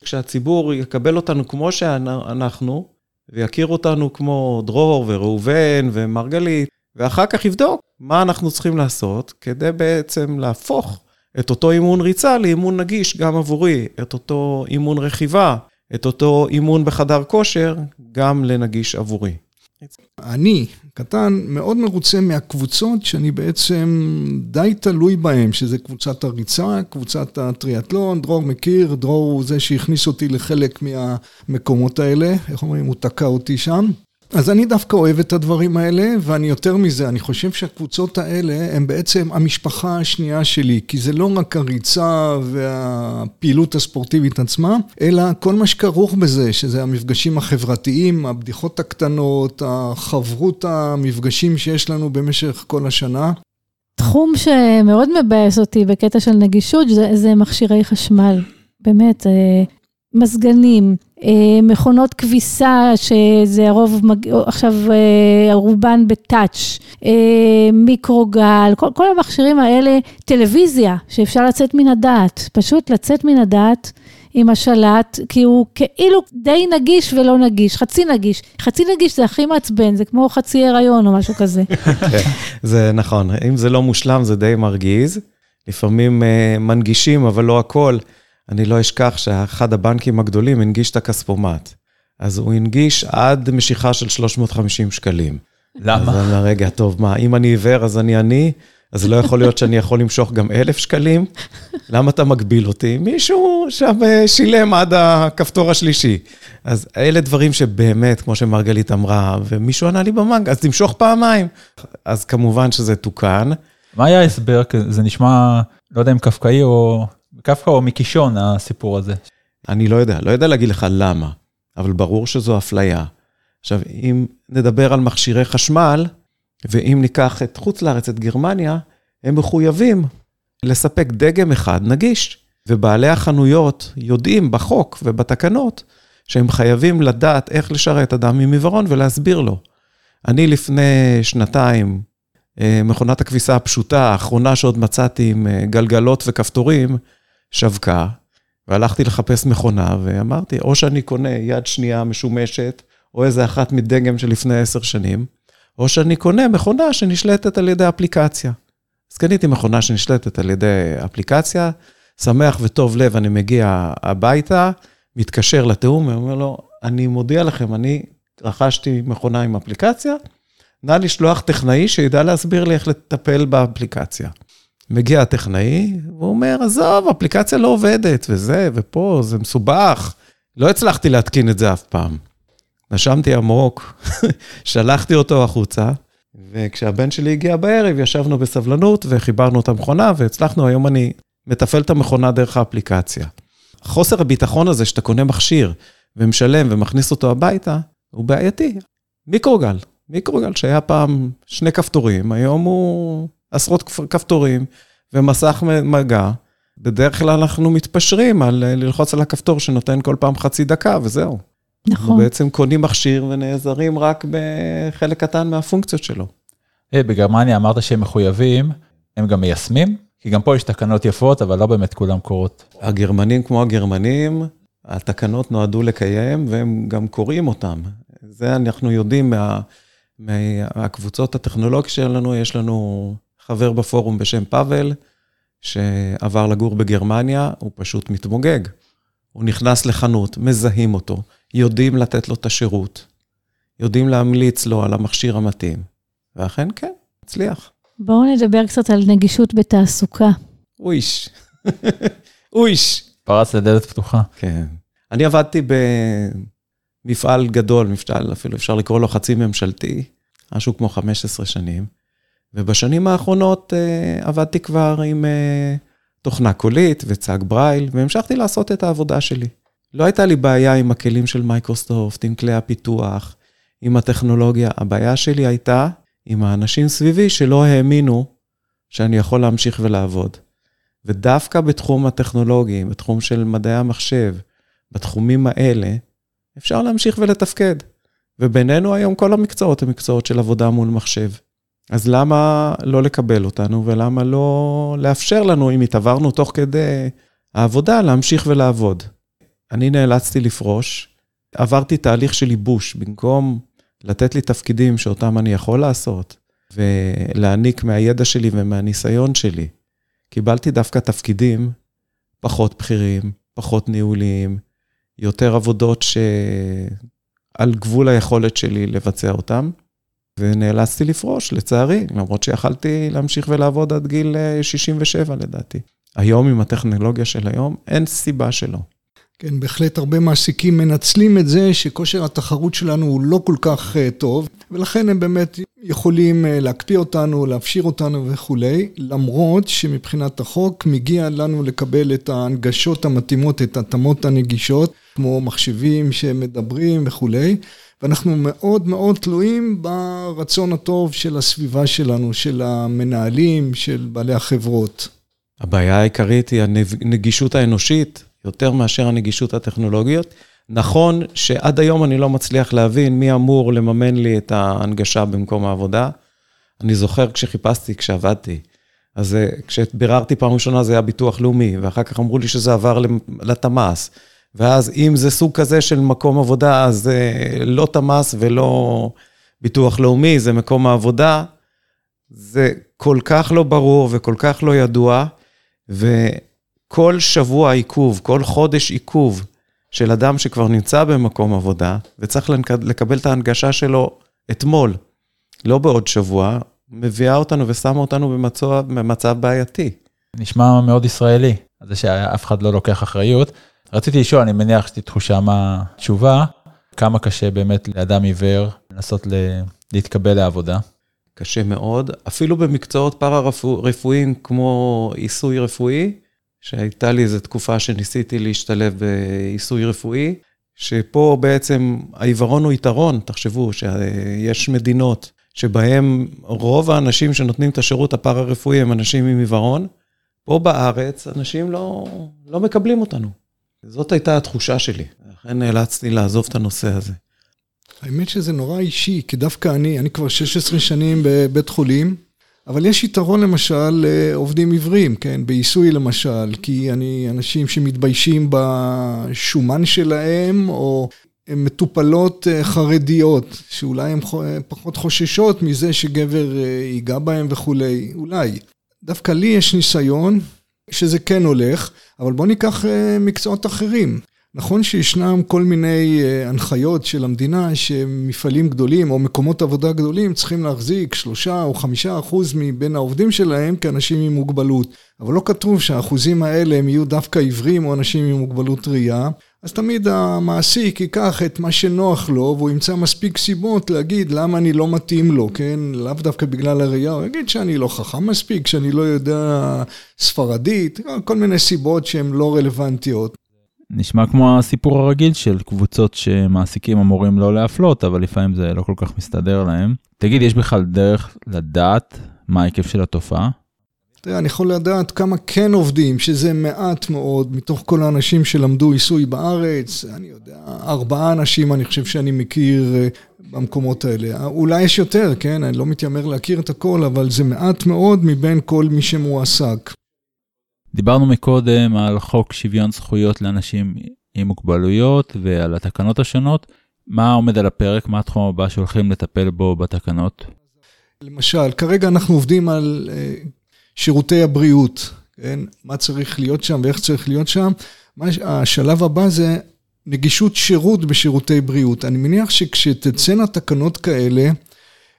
כשהציבור יקבל אותנו כמו שאנחנו, ויכיר אותנו כמו דרור וראובן ומרגלית, ואחר כך יבדוק מה אנחנו צריכים לעשות כדי בעצם להפוך את אותו אימון ריצה לאימון נגיש גם עבורי, את אותו אימון רכיבה, את אותו אימון בחדר כושר, גם לנגיש עבורי. אני, קטן, מאוד מרוצה מהקבוצות שאני בעצם די תלוי בהן, שזה קבוצת הריצה, קבוצת הטריאטלון, דרור מכיר, דרור הוא זה שהכניס אותי לחלק מהמקומות האלה, איך אומרים, הוא תקע אותי שם. אז אני דווקא אוהב את הדברים האלה, ואני יותר מזה, אני חושב שהקבוצות האלה הן בעצם המשפחה השנייה שלי, כי זה לא רק הריצה והפעילות הספורטיבית עצמה, אלא כל מה שכרוך בזה, שזה המפגשים החברתיים, הבדיחות הקטנות, החברות המפגשים שיש לנו במשך כל השנה. תחום שמאוד מבאס אותי בקטע של נגישות, זה, זה מכשירי חשמל. באמת, אה, מזגנים, מכונות כביסה, שזה הרוב, עכשיו אה, רובן בטאץ', אה, מיקרוגל, כל, כל המכשירים האלה, טלוויזיה, שאפשר לצאת מן הדעת, פשוט לצאת מן הדעת. עם השלט, כי הוא כאילו די נגיש ולא נגיש, חצי נגיש. חצי נגיש זה הכי מעצבן, זה כמו חצי הריון או משהו כזה. זה נכון, אם זה לא מושלם זה די מרגיז. לפעמים מנגישים, אבל לא הכל. אני לא אשכח שאחד הבנקים הגדולים הנגיש את הכספומט. אז הוא הנגיש עד משיכה של 350 שקלים. למה? אז אני רגע, טוב, מה, אם אני עיוור אז אני עני, אז לא יכול להיות שאני יכול למשוך גם אלף שקלים? למה אתה מגביל אותי? מישהו שם אה, שילם עד הכפתור השלישי. אז אלה דברים שבאמת, כמו שמרגלית אמרה, ומישהו ענה לי במאנג, אז תמשוך פעמיים. אז כמובן שזה תוקן. מה היה ההסבר? זה נשמע, לא יודע אם קפקאי או קפקא או מקישון הסיפור הזה? אני לא יודע, לא יודע להגיד לך למה, אבל ברור שזו אפליה. עכשיו, אם נדבר על מכשירי חשמל, ואם ניקח את חוץ לארץ, את גרמניה, הם מחויבים לספק דגם אחד נגיש. ובעלי החנויות יודעים בחוק ובתקנות שהם חייבים לדעת איך לשרת אדם עם עיוורון ולהסביר לו. אני לפני שנתיים, אה, מכונת הכביסה הפשוטה, האחרונה שעוד מצאתי עם אה, גלגלות וכפתורים, שווקה, והלכתי לחפש מכונה, ואמרתי, או שאני קונה יד שנייה משומשת, או איזה אחת מדגם של לפני עשר שנים, או שאני קונה מכונה שנשלטת על ידי אפליקציה. אז קניתי מכונה שנשלטת על ידי אפליקציה, שמח וטוב לב, אני מגיע הביתה, מתקשר לתיאום, ואומר לו, אני מודיע לכם, אני רכשתי מכונה עם אפליקציה, נא לשלוח טכנאי שידע להסביר לי איך לטפל באפליקציה. מגיע הטכנאי, והוא אומר, עזוב, אפליקציה לא עובדת, וזה, ופה, זה מסובך. לא הצלחתי להתקין את זה אף פעם. נשמתי עמוק, שלחתי אותו החוצה, וכשהבן שלי הגיע בערב, ישבנו בסבלנות וחיברנו את המכונה, והצלחנו, היום אני מתפעל את המכונה דרך האפליקציה. חוסר הביטחון הזה שאתה קונה מכשיר, ומשלם ומכניס אותו הביתה, הוא בעייתי. מיקרוגל, מיקרוגל שהיה פעם שני כפתורים, היום הוא עשרות כפתורים ומסך מגע. בדרך כלל אנחנו מתפשרים על ללחוץ על הכפתור שנותן כל פעם חצי דקה וזהו. נכון. ובעצם קונים מכשיר ונעזרים רק בחלק קטן מהפונקציות שלו. Hey, בגרמניה אמרת שהם מחויבים, הם גם מיישמים? כי גם פה יש תקנות יפות, אבל לא באמת כולם קורות. הגרמנים כמו הגרמנים, התקנות נועדו לקיים והם גם קוראים אותם. זה אנחנו יודעים מה, מהקבוצות הטכנולוגיות שלנו, יש לנו חבר בפורום בשם פאבל, שעבר לגור בגרמניה, הוא פשוט מתמוגג. הוא נכנס לחנות, מזהים אותו, יודעים לתת לו את השירות, יודעים להמליץ לו על המכשיר המתאים. ואכן כן, הצליח. בואו נדבר קצת על נגישות בתעסוקה. אויש, אויש. פרץ לדלת פתוחה. כן. אני עבדתי במפעל גדול, מפעל, אפילו אפשר לקרוא לו חצי ממשלתי, משהו כמו 15 שנים, ובשנים האחרונות אה, עבדתי כבר עם אה, תוכנה קולית וצג ברייל, והמשכתי לעשות את העבודה שלי. לא הייתה לי בעיה עם הכלים של מייקרוסופט, עם כלי הפיתוח, עם הטכנולוגיה. הבעיה שלי הייתה עם האנשים סביבי שלא האמינו שאני יכול להמשיך ולעבוד. ודווקא בתחום הטכנולוגי, בתחום של מדעי המחשב, בתחומים האלה, אפשר להמשיך ולתפקד. ובינינו היום כל המקצועות הם מקצועות של עבודה מול מחשב. אז למה לא לקבל אותנו ולמה לא לאפשר לנו, אם התעברנו תוך כדי העבודה, להמשיך ולעבוד? אני נאלצתי לפרוש, עברתי תהליך של ייבוש, במקום לתת לי תפקידים שאותם אני יכול לעשות, ולהעניק מהידע שלי ומהניסיון שלי, קיבלתי דווקא תפקידים פחות בכירים, פחות ניהוליים, יותר עבודות שעל גבול היכולת שלי לבצע אותם, ונאלצתי לפרוש, לצערי, למרות שיכלתי להמשיך ולעבוד עד גיל 67 לדעתי. היום, עם הטכנולוגיה של היום, אין סיבה שלא. כן, בהחלט הרבה מעסיקים מנצלים את זה שכושר התחרות שלנו הוא לא כל כך uh, טוב, ולכן הם באמת יכולים uh, להקפיא אותנו, להפשיר אותנו וכולי, למרות שמבחינת החוק מגיע לנו לקבל את ההנגשות המתאימות, את ההתאמות הנגישות, כמו מחשבים שמדברים וכולי, ואנחנו מאוד מאוד תלויים ברצון הטוב של הסביבה שלנו, של המנהלים, של בעלי החברות. הבעיה העיקרית היא הנגישות האנושית. יותר מאשר הנגישות הטכנולוגיות. נכון שעד היום אני לא מצליח להבין מי אמור לממן לי את ההנגשה במקום העבודה. אני זוכר כשחיפשתי, כשעבדתי, אז אה, כשביררתי פעם ראשונה זה היה ביטוח לאומי, ואחר כך אמרו לי שזה עבר לתמ"ס. ואז אם זה סוג כזה של מקום עבודה, אז אה, לא תמ"ס ולא ביטוח לאומי, זה מקום העבודה. זה כל כך לא ברור וכל כך לא ידוע, ו... כל שבוע עיכוב, כל חודש עיכוב של אדם שכבר נמצא במקום עבודה, וצריך לקבל את ההנגשה שלו אתמול, לא בעוד שבוע, מביאה אותנו ושמה אותנו במצב, במצב בעייתי. נשמע מאוד ישראלי, זה שאף אחד לא לוקח אחריות. רציתי לשאול, אני מניח שתהיה תחושה מה התשובה, כמה קשה באמת לאדם עיוור לנסות להתקבל לעבודה. קשה מאוד, אפילו במקצועות פארה-רפואיים כמו עיסוי רפואי, שהייתה לי איזו תקופה שניסיתי להשתלב בעיסוי רפואי, שפה בעצם העיוורון הוא יתרון, תחשבו שיש מדינות שבהן רוב האנשים שנותנים את השירות הפארה-רפואי הם אנשים עם עיוורון, פה בארץ אנשים לא, לא מקבלים אותנו. זאת הייתה התחושה שלי, לכן נאלצתי לעזוב את הנושא הזה. האמת שזה נורא אישי, כי דווקא אני, אני כבר 16 שנים בבית חולים, אבל יש יתרון למשל לעובדים עיוורים, כן, בעיסוי למשל, כי אני, אנשים שמתביישים בשומן שלהם, או הן מטופלות אה, חרדיות, שאולי הן פחות חוששות מזה שגבר אה, ייגע בהם וכולי, אולי. דווקא לי יש ניסיון שזה כן הולך, אבל בואו ניקח אה, מקצועות אחרים. נכון שישנם כל מיני אה, הנחיות של המדינה שמפעלים גדולים או מקומות עבודה גדולים צריכים להחזיק שלושה או חמישה אחוז מבין העובדים שלהם כאנשים עם מוגבלות. אבל לא כתוב שהאחוזים האלה הם יהיו דווקא עיוורים או אנשים עם מוגבלות ראייה. אז תמיד המעסיק ייקח את מה שנוח לו והוא ימצא מספיק סיבות להגיד למה אני לא מתאים לו, כן? לאו דווקא בגלל הראייה, הוא יגיד שאני לא חכם מספיק, שאני לא יודע ספרדית, כל מיני סיבות שהן לא רלוונטיות. נשמע כמו הסיפור הרגיל של קבוצות שמעסיקים אמורים לא להפלות, אבל לפעמים זה לא כל כך מסתדר להם. תגיד, יש בכלל דרך לדעת מה ההיקף של התופעה? תראה, אני יכול לדעת כמה כן עובדים, שזה מעט מאוד, מתוך כל האנשים שלמדו עיסוי בארץ, אני יודע, ארבעה אנשים אני חושב שאני מכיר אה, במקומות האלה. אולי יש יותר, כן? אני לא מתיימר להכיר את הכל, אבל זה מעט מאוד מבין כל מי שמועסק. דיברנו מקודם על חוק שוויון זכויות לאנשים עם מוגבלויות ועל התקנות השונות. מה עומד על הפרק? מה התחום הבא שהולכים לטפל בו בתקנות? למשל, כרגע אנחנו עובדים על אה, שירותי הבריאות, כן? מה צריך להיות שם ואיך צריך להיות שם. השלב הבא זה נגישות שירות בשירותי בריאות. אני מניח שכשתצאנה תקנות כאלה,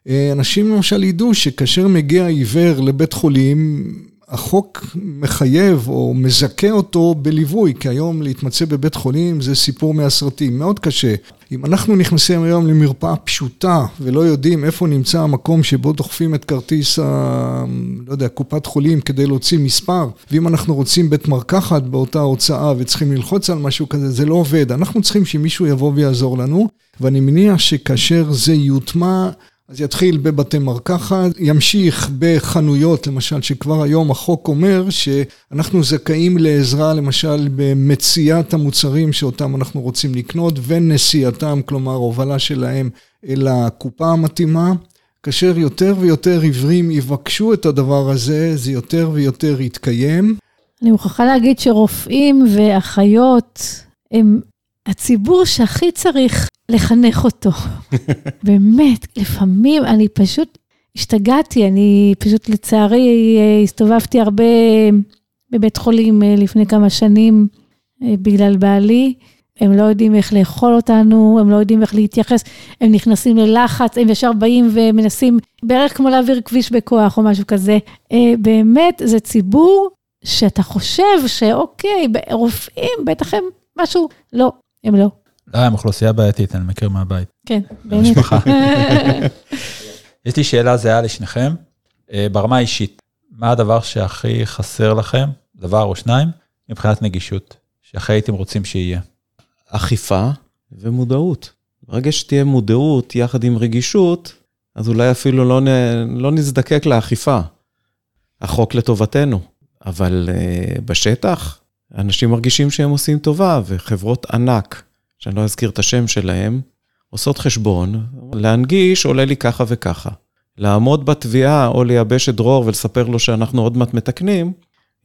אה, אנשים למשל ידעו שכאשר מגיע עיוור לבית חולים, החוק מחייב או מזכה אותו בליווי, כי היום להתמצא בבית חולים זה סיפור מהסרטים, מאוד קשה. אם אנחנו נכנסים היום למרפאה פשוטה ולא יודעים איפה נמצא המקום שבו דוחפים את כרטיס ה... לא יודע, קופת חולים כדי להוציא מספר, ואם אנחנו רוצים בית מרקחת באותה הוצאה וצריכים ללחוץ על משהו כזה, זה לא עובד. אנחנו צריכים שמישהו יבוא ויעזור לנו, ואני מניח שכאשר זה יוטמע אז יתחיל בבתי מרקחת, ימשיך בחנויות, למשל, שכבר היום החוק אומר שאנחנו זכאים לעזרה, למשל, במציאת המוצרים שאותם אנחנו רוצים לקנות ונשיאתם, כלומר, הובלה שלהם אל הקופה המתאימה. כאשר יותר ויותר עיוורים יבקשו את הדבר הזה, זה יותר ויותר יתקיים. אני מוכרחה להגיד שרופאים ואחיות הם הציבור שהכי צריך לחנך אותו. באמת, לפעמים אני פשוט השתגעתי, אני פשוט לצערי הסתובבתי הרבה בבית חולים אה, לפני כמה שנים אה, בגלל בעלי. הם לא יודעים איך לאכול אותנו, הם לא יודעים איך להתייחס, הם נכנסים ללחץ, הם ישר באים ומנסים, בערך כמו להעביר כביש בכוח או משהו כזה. אה, באמת, זה ציבור שאתה חושב שאוקיי, רופאים, בטח הם משהו, לא, הם לא. לא, הם אוכלוסייה בעייתית, אני מכיר מהבית. כן, באמת. יש לי שאלה זהה לשניכם. אה, ברמה האישית, מה הדבר שהכי חסר לכם, דבר או שניים, מבחינת נגישות, שהכי הייתם רוצים שיהיה? אכיפה ומודעות. ברגע שתהיה מודעות יחד עם רגישות, אז אולי אפילו לא, נ... לא נזדקק לאכיפה. החוק לטובתנו, אבל uh, בשטח, אנשים מרגישים שהם עושים טובה, וחברות ענק, שאני לא אזכיר את השם שלהם, עושות חשבון, להנגיש עולה לי ככה וככה. לעמוד בתביעה או לייבש את דרור ולספר לו שאנחנו עוד מעט מתקנים,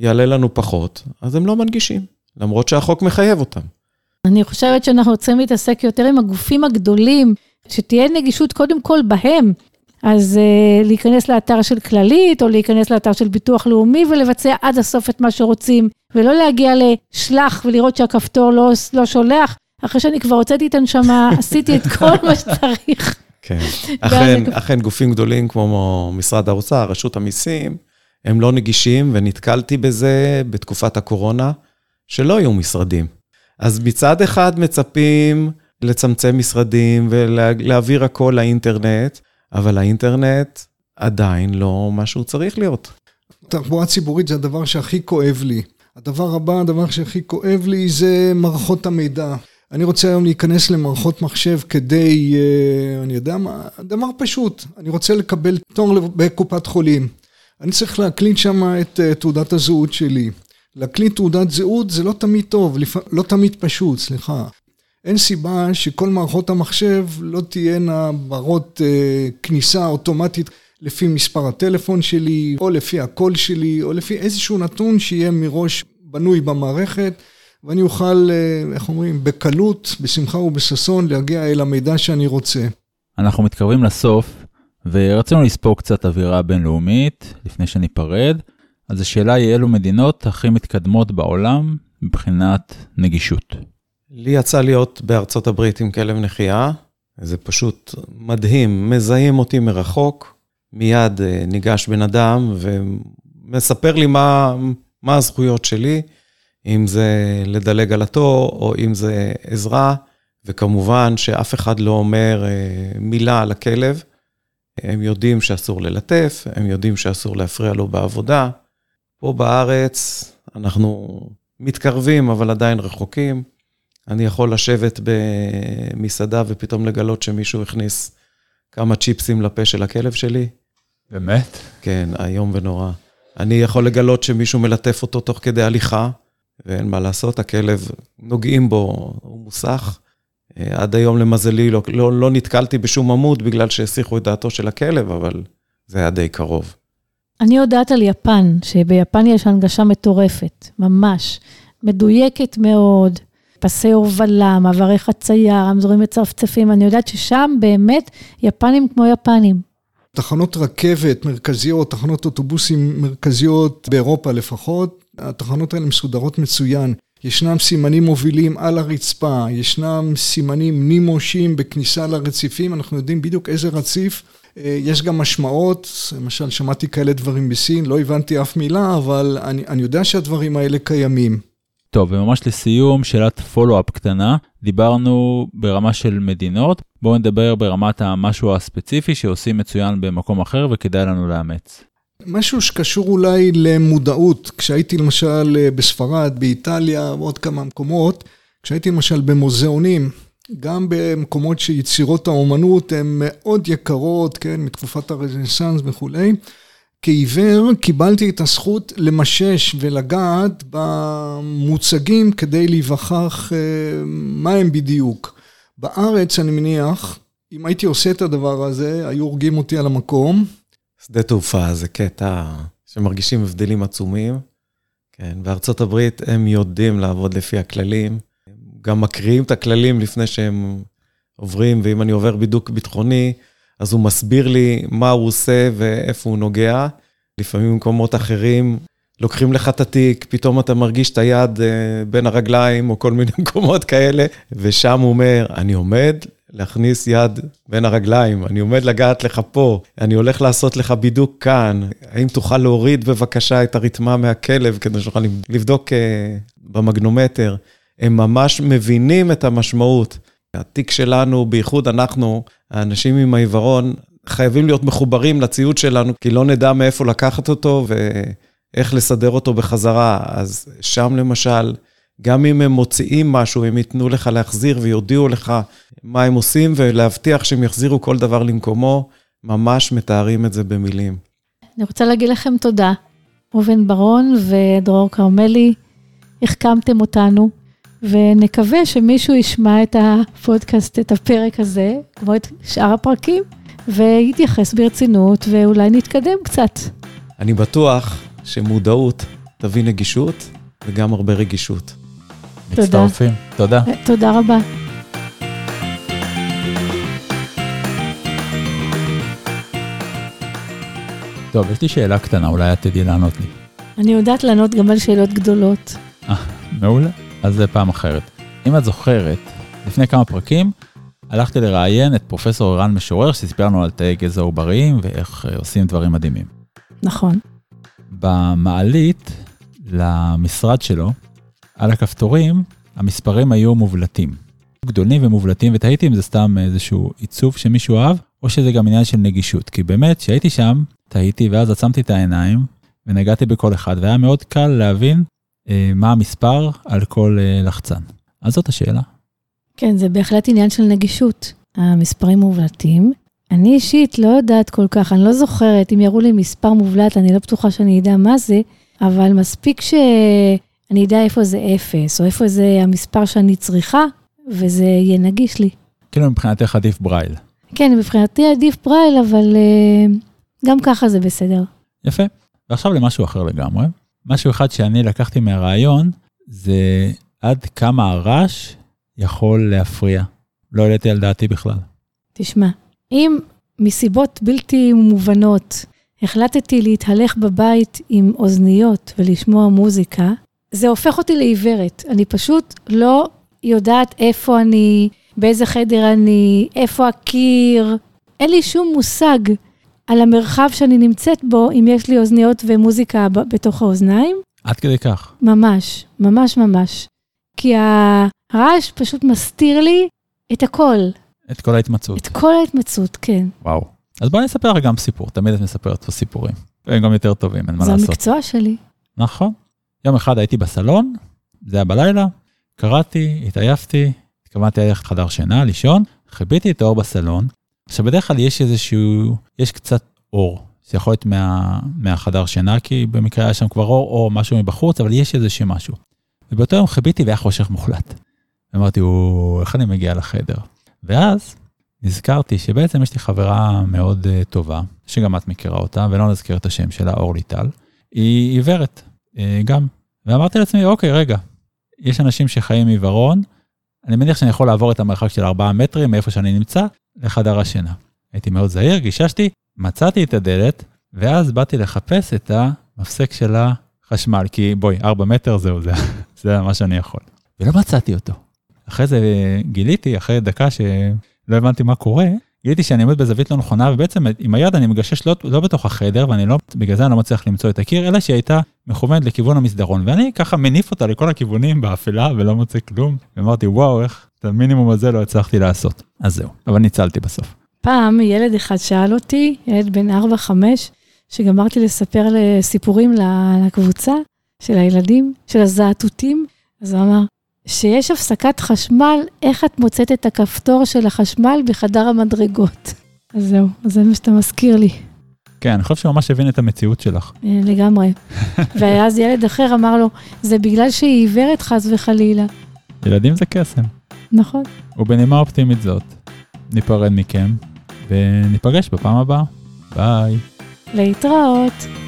יעלה לנו פחות, אז הם לא מנגישים, למרות שהחוק מחייב אותם. אני חושבת שאנחנו רוצים להתעסק יותר עם הגופים הגדולים, שתהיה נגישות קודם כל בהם. אז uh, להיכנס לאתר של כללית, או להיכנס לאתר של ביטוח לאומי ולבצע עד הסוף את מה שרוצים, ולא להגיע לשלח ולראות שהכפתור לא, לא שולח, אחרי שאני כבר הוצאתי את הנשמה, עשיתי את כל מה שצריך. כן, אכן, גופים גדולים כמו משרד האוצר, רשות המיסים, הם לא נגישים, ונתקלתי בזה בתקופת הקורונה, שלא היו משרדים. אז מצד אחד מצפים לצמצם משרדים ולהעביר הכל לאינטרנט, אבל האינטרנט עדיין לא מה שהוא צריך להיות. תחבורה ציבורית זה הדבר שהכי כואב לי. הדבר הבא, הדבר שהכי כואב לי זה מערכות המידע. אני רוצה היום להיכנס למערכות מחשב כדי, אה, אני יודע מה, דבר פשוט, אני רוצה לקבל תור בקופת חולים. אני צריך להקליט שם את אה, תעודת הזהות שלי. להקליט תעודת זהות זה לא תמיד טוב, לא תמיד פשוט, סליחה. אין סיבה שכל מערכות המחשב לא תהיינה ברות אה, כניסה אוטומטית לפי מספר הטלפון שלי, או לפי הקול שלי, או לפי איזשהו נתון שיהיה מראש בנוי במערכת, ואני אוכל, אה, איך אומרים, בקלות, בשמחה ובששון, להגיע אל המידע שאני רוצה. אנחנו מתקרבים לסוף, ורצינו לספור קצת אווירה בינלאומית, לפני שניפרד. אז השאלה היא, אילו מדינות הכי מתקדמות בעולם מבחינת נגישות? לי יצא להיות בארצות הברית עם כלב נחייה, זה פשוט מדהים, מזהים אותי מרחוק, מיד אה, ניגש בן אדם ומספר לי מה, מה הזכויות שלי, אם זה לדלג על התור או אם זה עזרה, וכמובן שאף אחד לא אומר אה, מילה על הכלב. הם יודעים שאסור ללטף, הם יודעים שאסור להפריע לו בעבודה. פה בארץ אנחנו מתקרבים, אבל עדיין רחוקים. אני יכול לשבת במסעדה ופתאום לגלות שמישהו הכניס כמה צ'יפסים לפה של הכלב שלי. באמת? כן, איום ונורא. אני יכול לגלות שמישהו מלטף אותו תוך כדי הליכה, ואין מה לעשות, הכלב, נוגעים בו, הוא מוסך. אה, עד היום, למזלי, לא, לא, לא נתקלתי בשום עמוד בגלל שהסיחו את דעתו של הכלב, אבל זה היה די קרוב. אני יודעת על יפן, שביפן יש הנגשה מטורפת, ממש. מדויקת מאוד, פסי הובלה, מעברי חצייה, רמזורים מצפצפים, אני יודעת ששם באמת יפנים כמו יפנים. תחנות רכבת מרכזיות, תחנות אוטובוסים מרכזיות באירופה לפחות, התחנות האלה מסודרות מצוין. ישנם סימנים מובילים על הרצפה, ישנם סימנים נימושים בכניסה לרציפים, אנחנו יודעים בדיוק איזה רציף. אה, יש גם משמעות, למשל שמעתי כאלה דברים בסין, לא הבנתי אף מילה, אבל אני, אני יודע שהדברים האלה קיימים. טוב, וממש לסיום, שאלת פולו-אפ קטנה. דיברנו ברמה של מדינות, בואו נדבר ברמת המשהו הספציפי שעושים מצוין במקום אחר וכדאי לנו לאמץ. משהו שקשור אולי למודעות, כשהייתי למשל אה, בספרד, באיטליה ועוד כמה מקומות, כשהייתי למשל במוזיאונים, גם במקומות שיצירות האומנות הן מאוד יקרות, כן, מתקופת הרנסאנס וכולי, כעיוור קיבלתי את הזכות למשש ולגעת במוצגים כדי להיווכח אה, מה הם בדיוק. בארץ, אני מניח, אם הייתי עושה את הדבר הזה, היו הורגים אותי על המקום. שדה תעופה זה קטע שמרגישים הבדלים עצומים. כן, בארצות הברית הם יודעים לעבוד לפי הכללים, גם מקריאים את הכללים לפני שהם עוברים, ואם אני עובר בידוק ביטחוני, אז הוא מסביר לי מה הוא עושה ואיפה הוא נוגע. לפעמים במקומות אחרים, לוקחים לך את התיק, פתאום אתה מרגיש את היד אה, בין הרגליים, או כל מיני מקומות כאלה, ושם הוא אומר, אני עומד להכניס יד בין הרגליים, אני עומד לגעת לך פה, אני הולך לעשות לך בידוק כאן, האם תוכל להוריד בבקשה את הרתמה מהכלב כדי שנוכל לבדוק אה, במגנומטר. הם ממש מבינים את המשמעות. התיק שלנו, בייחוד אנחנו, האנשים עם העיוורון, חייבים להיות מחוברים לציוד שלנו, כי לא נדע מאיפה לקחת אותו ואיך לסדר אותו בחזרה. אז שם למשל, גם אם הם מוציאים משהו, הם ייתנו לך להחזיר ויודיעו לך מה הם עושים, ולהבטיח שהם יחזירו כל דבר למקומו, ממש מתארים את זה במילים. אני רוצה להגיד לכם תודה, ראובן ברון ודרור כרמלי, החכמתם אותנו. ונקווה שמישהו ישמע את הפודקאסט, את הפרק הזה, כמו את שאר הפרקים, ויתייחס ברצינות, ואולי נתקדם קצת. אני בטוח שמודעות תביא נגישות, וגם הרבה רגישות. תודה. מצטרפים. תודה. תודה רבה. טוב, יש לי שאלה קטנה, אולי את תדעי לענות לי. אני יודעת לענות גם על שאלות גדולות. אה, מעולה. אז זה פעם אחרת. אם את זוכרת, לפני כמה פרקים, הלכתי לראיין את פרופסור ערן משורר, שסיפר לנו על תאי גזע עובריים ואיך אה, עושים דברים מדהימים. נכון. במעלית למשרד שלו, על הכפתורים, המספרים היו מובלטים. גדולים ומובלטים, ותהיתי אם זה סתם איזשהו עיצוב שמישהו אהב, או שזה גם עניין של נגישות. כי באמת, כשהייתי שם, תהיתי ואז עצמתי את העיניים, ונגעתי בכל אחד, והיה מאוד קל להבין אה, מה המספר על כל אה, לחצן. אז זאת השאלה. כן, זה בהחלט עניין של נגישות. המספרים מובלטים. אני אישית לא יודעת כל כך, אני לא זוכרת, אם יראו לי מספר מובלט, אני לא בטוחה שאני אדע מה זה, אבל מספיק שאני אדע איפה זה אפס, או איפה זה המספר שאני צריכה, וזה יהיה נגיש לי. כאילו מבחינתך עדיף ברייל. כן, מבחינתי עדיף ברייל, אבל uh, גם ככה זה בסדר. יפה. ועכשיו למשהו אחר לגמרי. משהו אחד שאני לקחתי מהרעיון, זה עד כמה הרעש יכול להפריע. לא העליתי על דעתי בכלל. תשמע, אם מסיבות בלתי מובנות החלטתי להתהלך בבית עם אוזניות ולשמוע מוזיקה, זה הופך אותי לעיוורת. אני פשוט לא יודעת איפה אני, באיזה חדר אני, איפה הקיר. אין לי שום מושג על המרחב שאני נמצאת בו, אם יש לי אוזניות ומוזיקה בתוך האוזניים. עד כדי כך. ממש, ממש ממש. כי הרעש פשוט מסתיר לי את הכל. את כל ההתמצאות. את כל ההתמצאות, כן. וואו. אז בואי נספר לך גם סיפור, תמיד את מספרת פה סיפורים. והם גם יותר טובים, אין מה זה לעשות. המקצוע שלי. נכון. יום אחד הייתי בסלון, זה היה בלילה, קראתי, התעייפתי, התכוונתי ללכת חדר שינה, לישון, חיביתי את האור בסלון. עכשיו בדרך כלל יש איזשהו, יש קצת אור, זה יכול להיות מה, מהחדר שינה, כי במקרה היה שם כבר אור או משהו מבחוץ, אבל יש איזשהו משהו. ובאותו יום חיביתי והיה חושך מוחלט. אמרתי, איך אני מגיע לחדר? ואז נזכרתי שבעצם יש לי חברה מאוד uh, טובה, שגם את מכירה אותה, ולא נזכיר את השם שלה, אורלי טל. היא עיוורת, גם. ואמרתי לעצמי, אוקיי, רגע, יש אנשים שחיים עיוורון, אני מניח שאני יכול לעבור את המרחק של 4 מטרים מאיפה שאני נמצא לחדר השינה. הייתי מאוד זהיר, גיששתי, מצאתי את הדלת, ואז באתי לחפש את המפסק של החשמל, כי בואי, 4 מטר זהו, זה, זה מה שאני יכול. ולא מצאתי אותו. אחרי זה גיליתי, אחרי דקה שלא הבנתי מה קורה, גיליתי שאני עומד בזווית לא נכונה, ובעצם עם היד אני מגשש לא, לא בתוך החדר, ואני לא, זה אני לא מצליח למצוא את הקיר, אלא שהיא הייתה מכוונת לכיוון המסדרון, ואני ככה מניף אותה לכל הכיוונים באפלה ולא מוצא כלום. ואמרתי, וואו, איך את המינימום הזה לא הצלחתי לעשות. אז זהו, אבל ניצלתי בסוף. פעם ילד אחד שאל אותי, ילד בן 4-5, שגמרתי לספר סיפורים לקבוצה של הילדים, של הזעתותים, אז הוא אמר, שיש הפסקת חשמל, איך את מוצאת את הכפתור של החשמל בחדר המדרגות? אז זהו, אז זה מה שאתה מזכיר לי. כן, אני חושב שהוא ממש הבין את המציאות שלך. אה, לגמרי. ואז ילד אחר אמר לו, זה בגלל שהיא עיוורת חס וחלילה. ילדים זה קסם. נכון. ובנימה אופטימית זאת, ניפרד מכם, וניפגש בפעם הבאה. ביי. להתראות.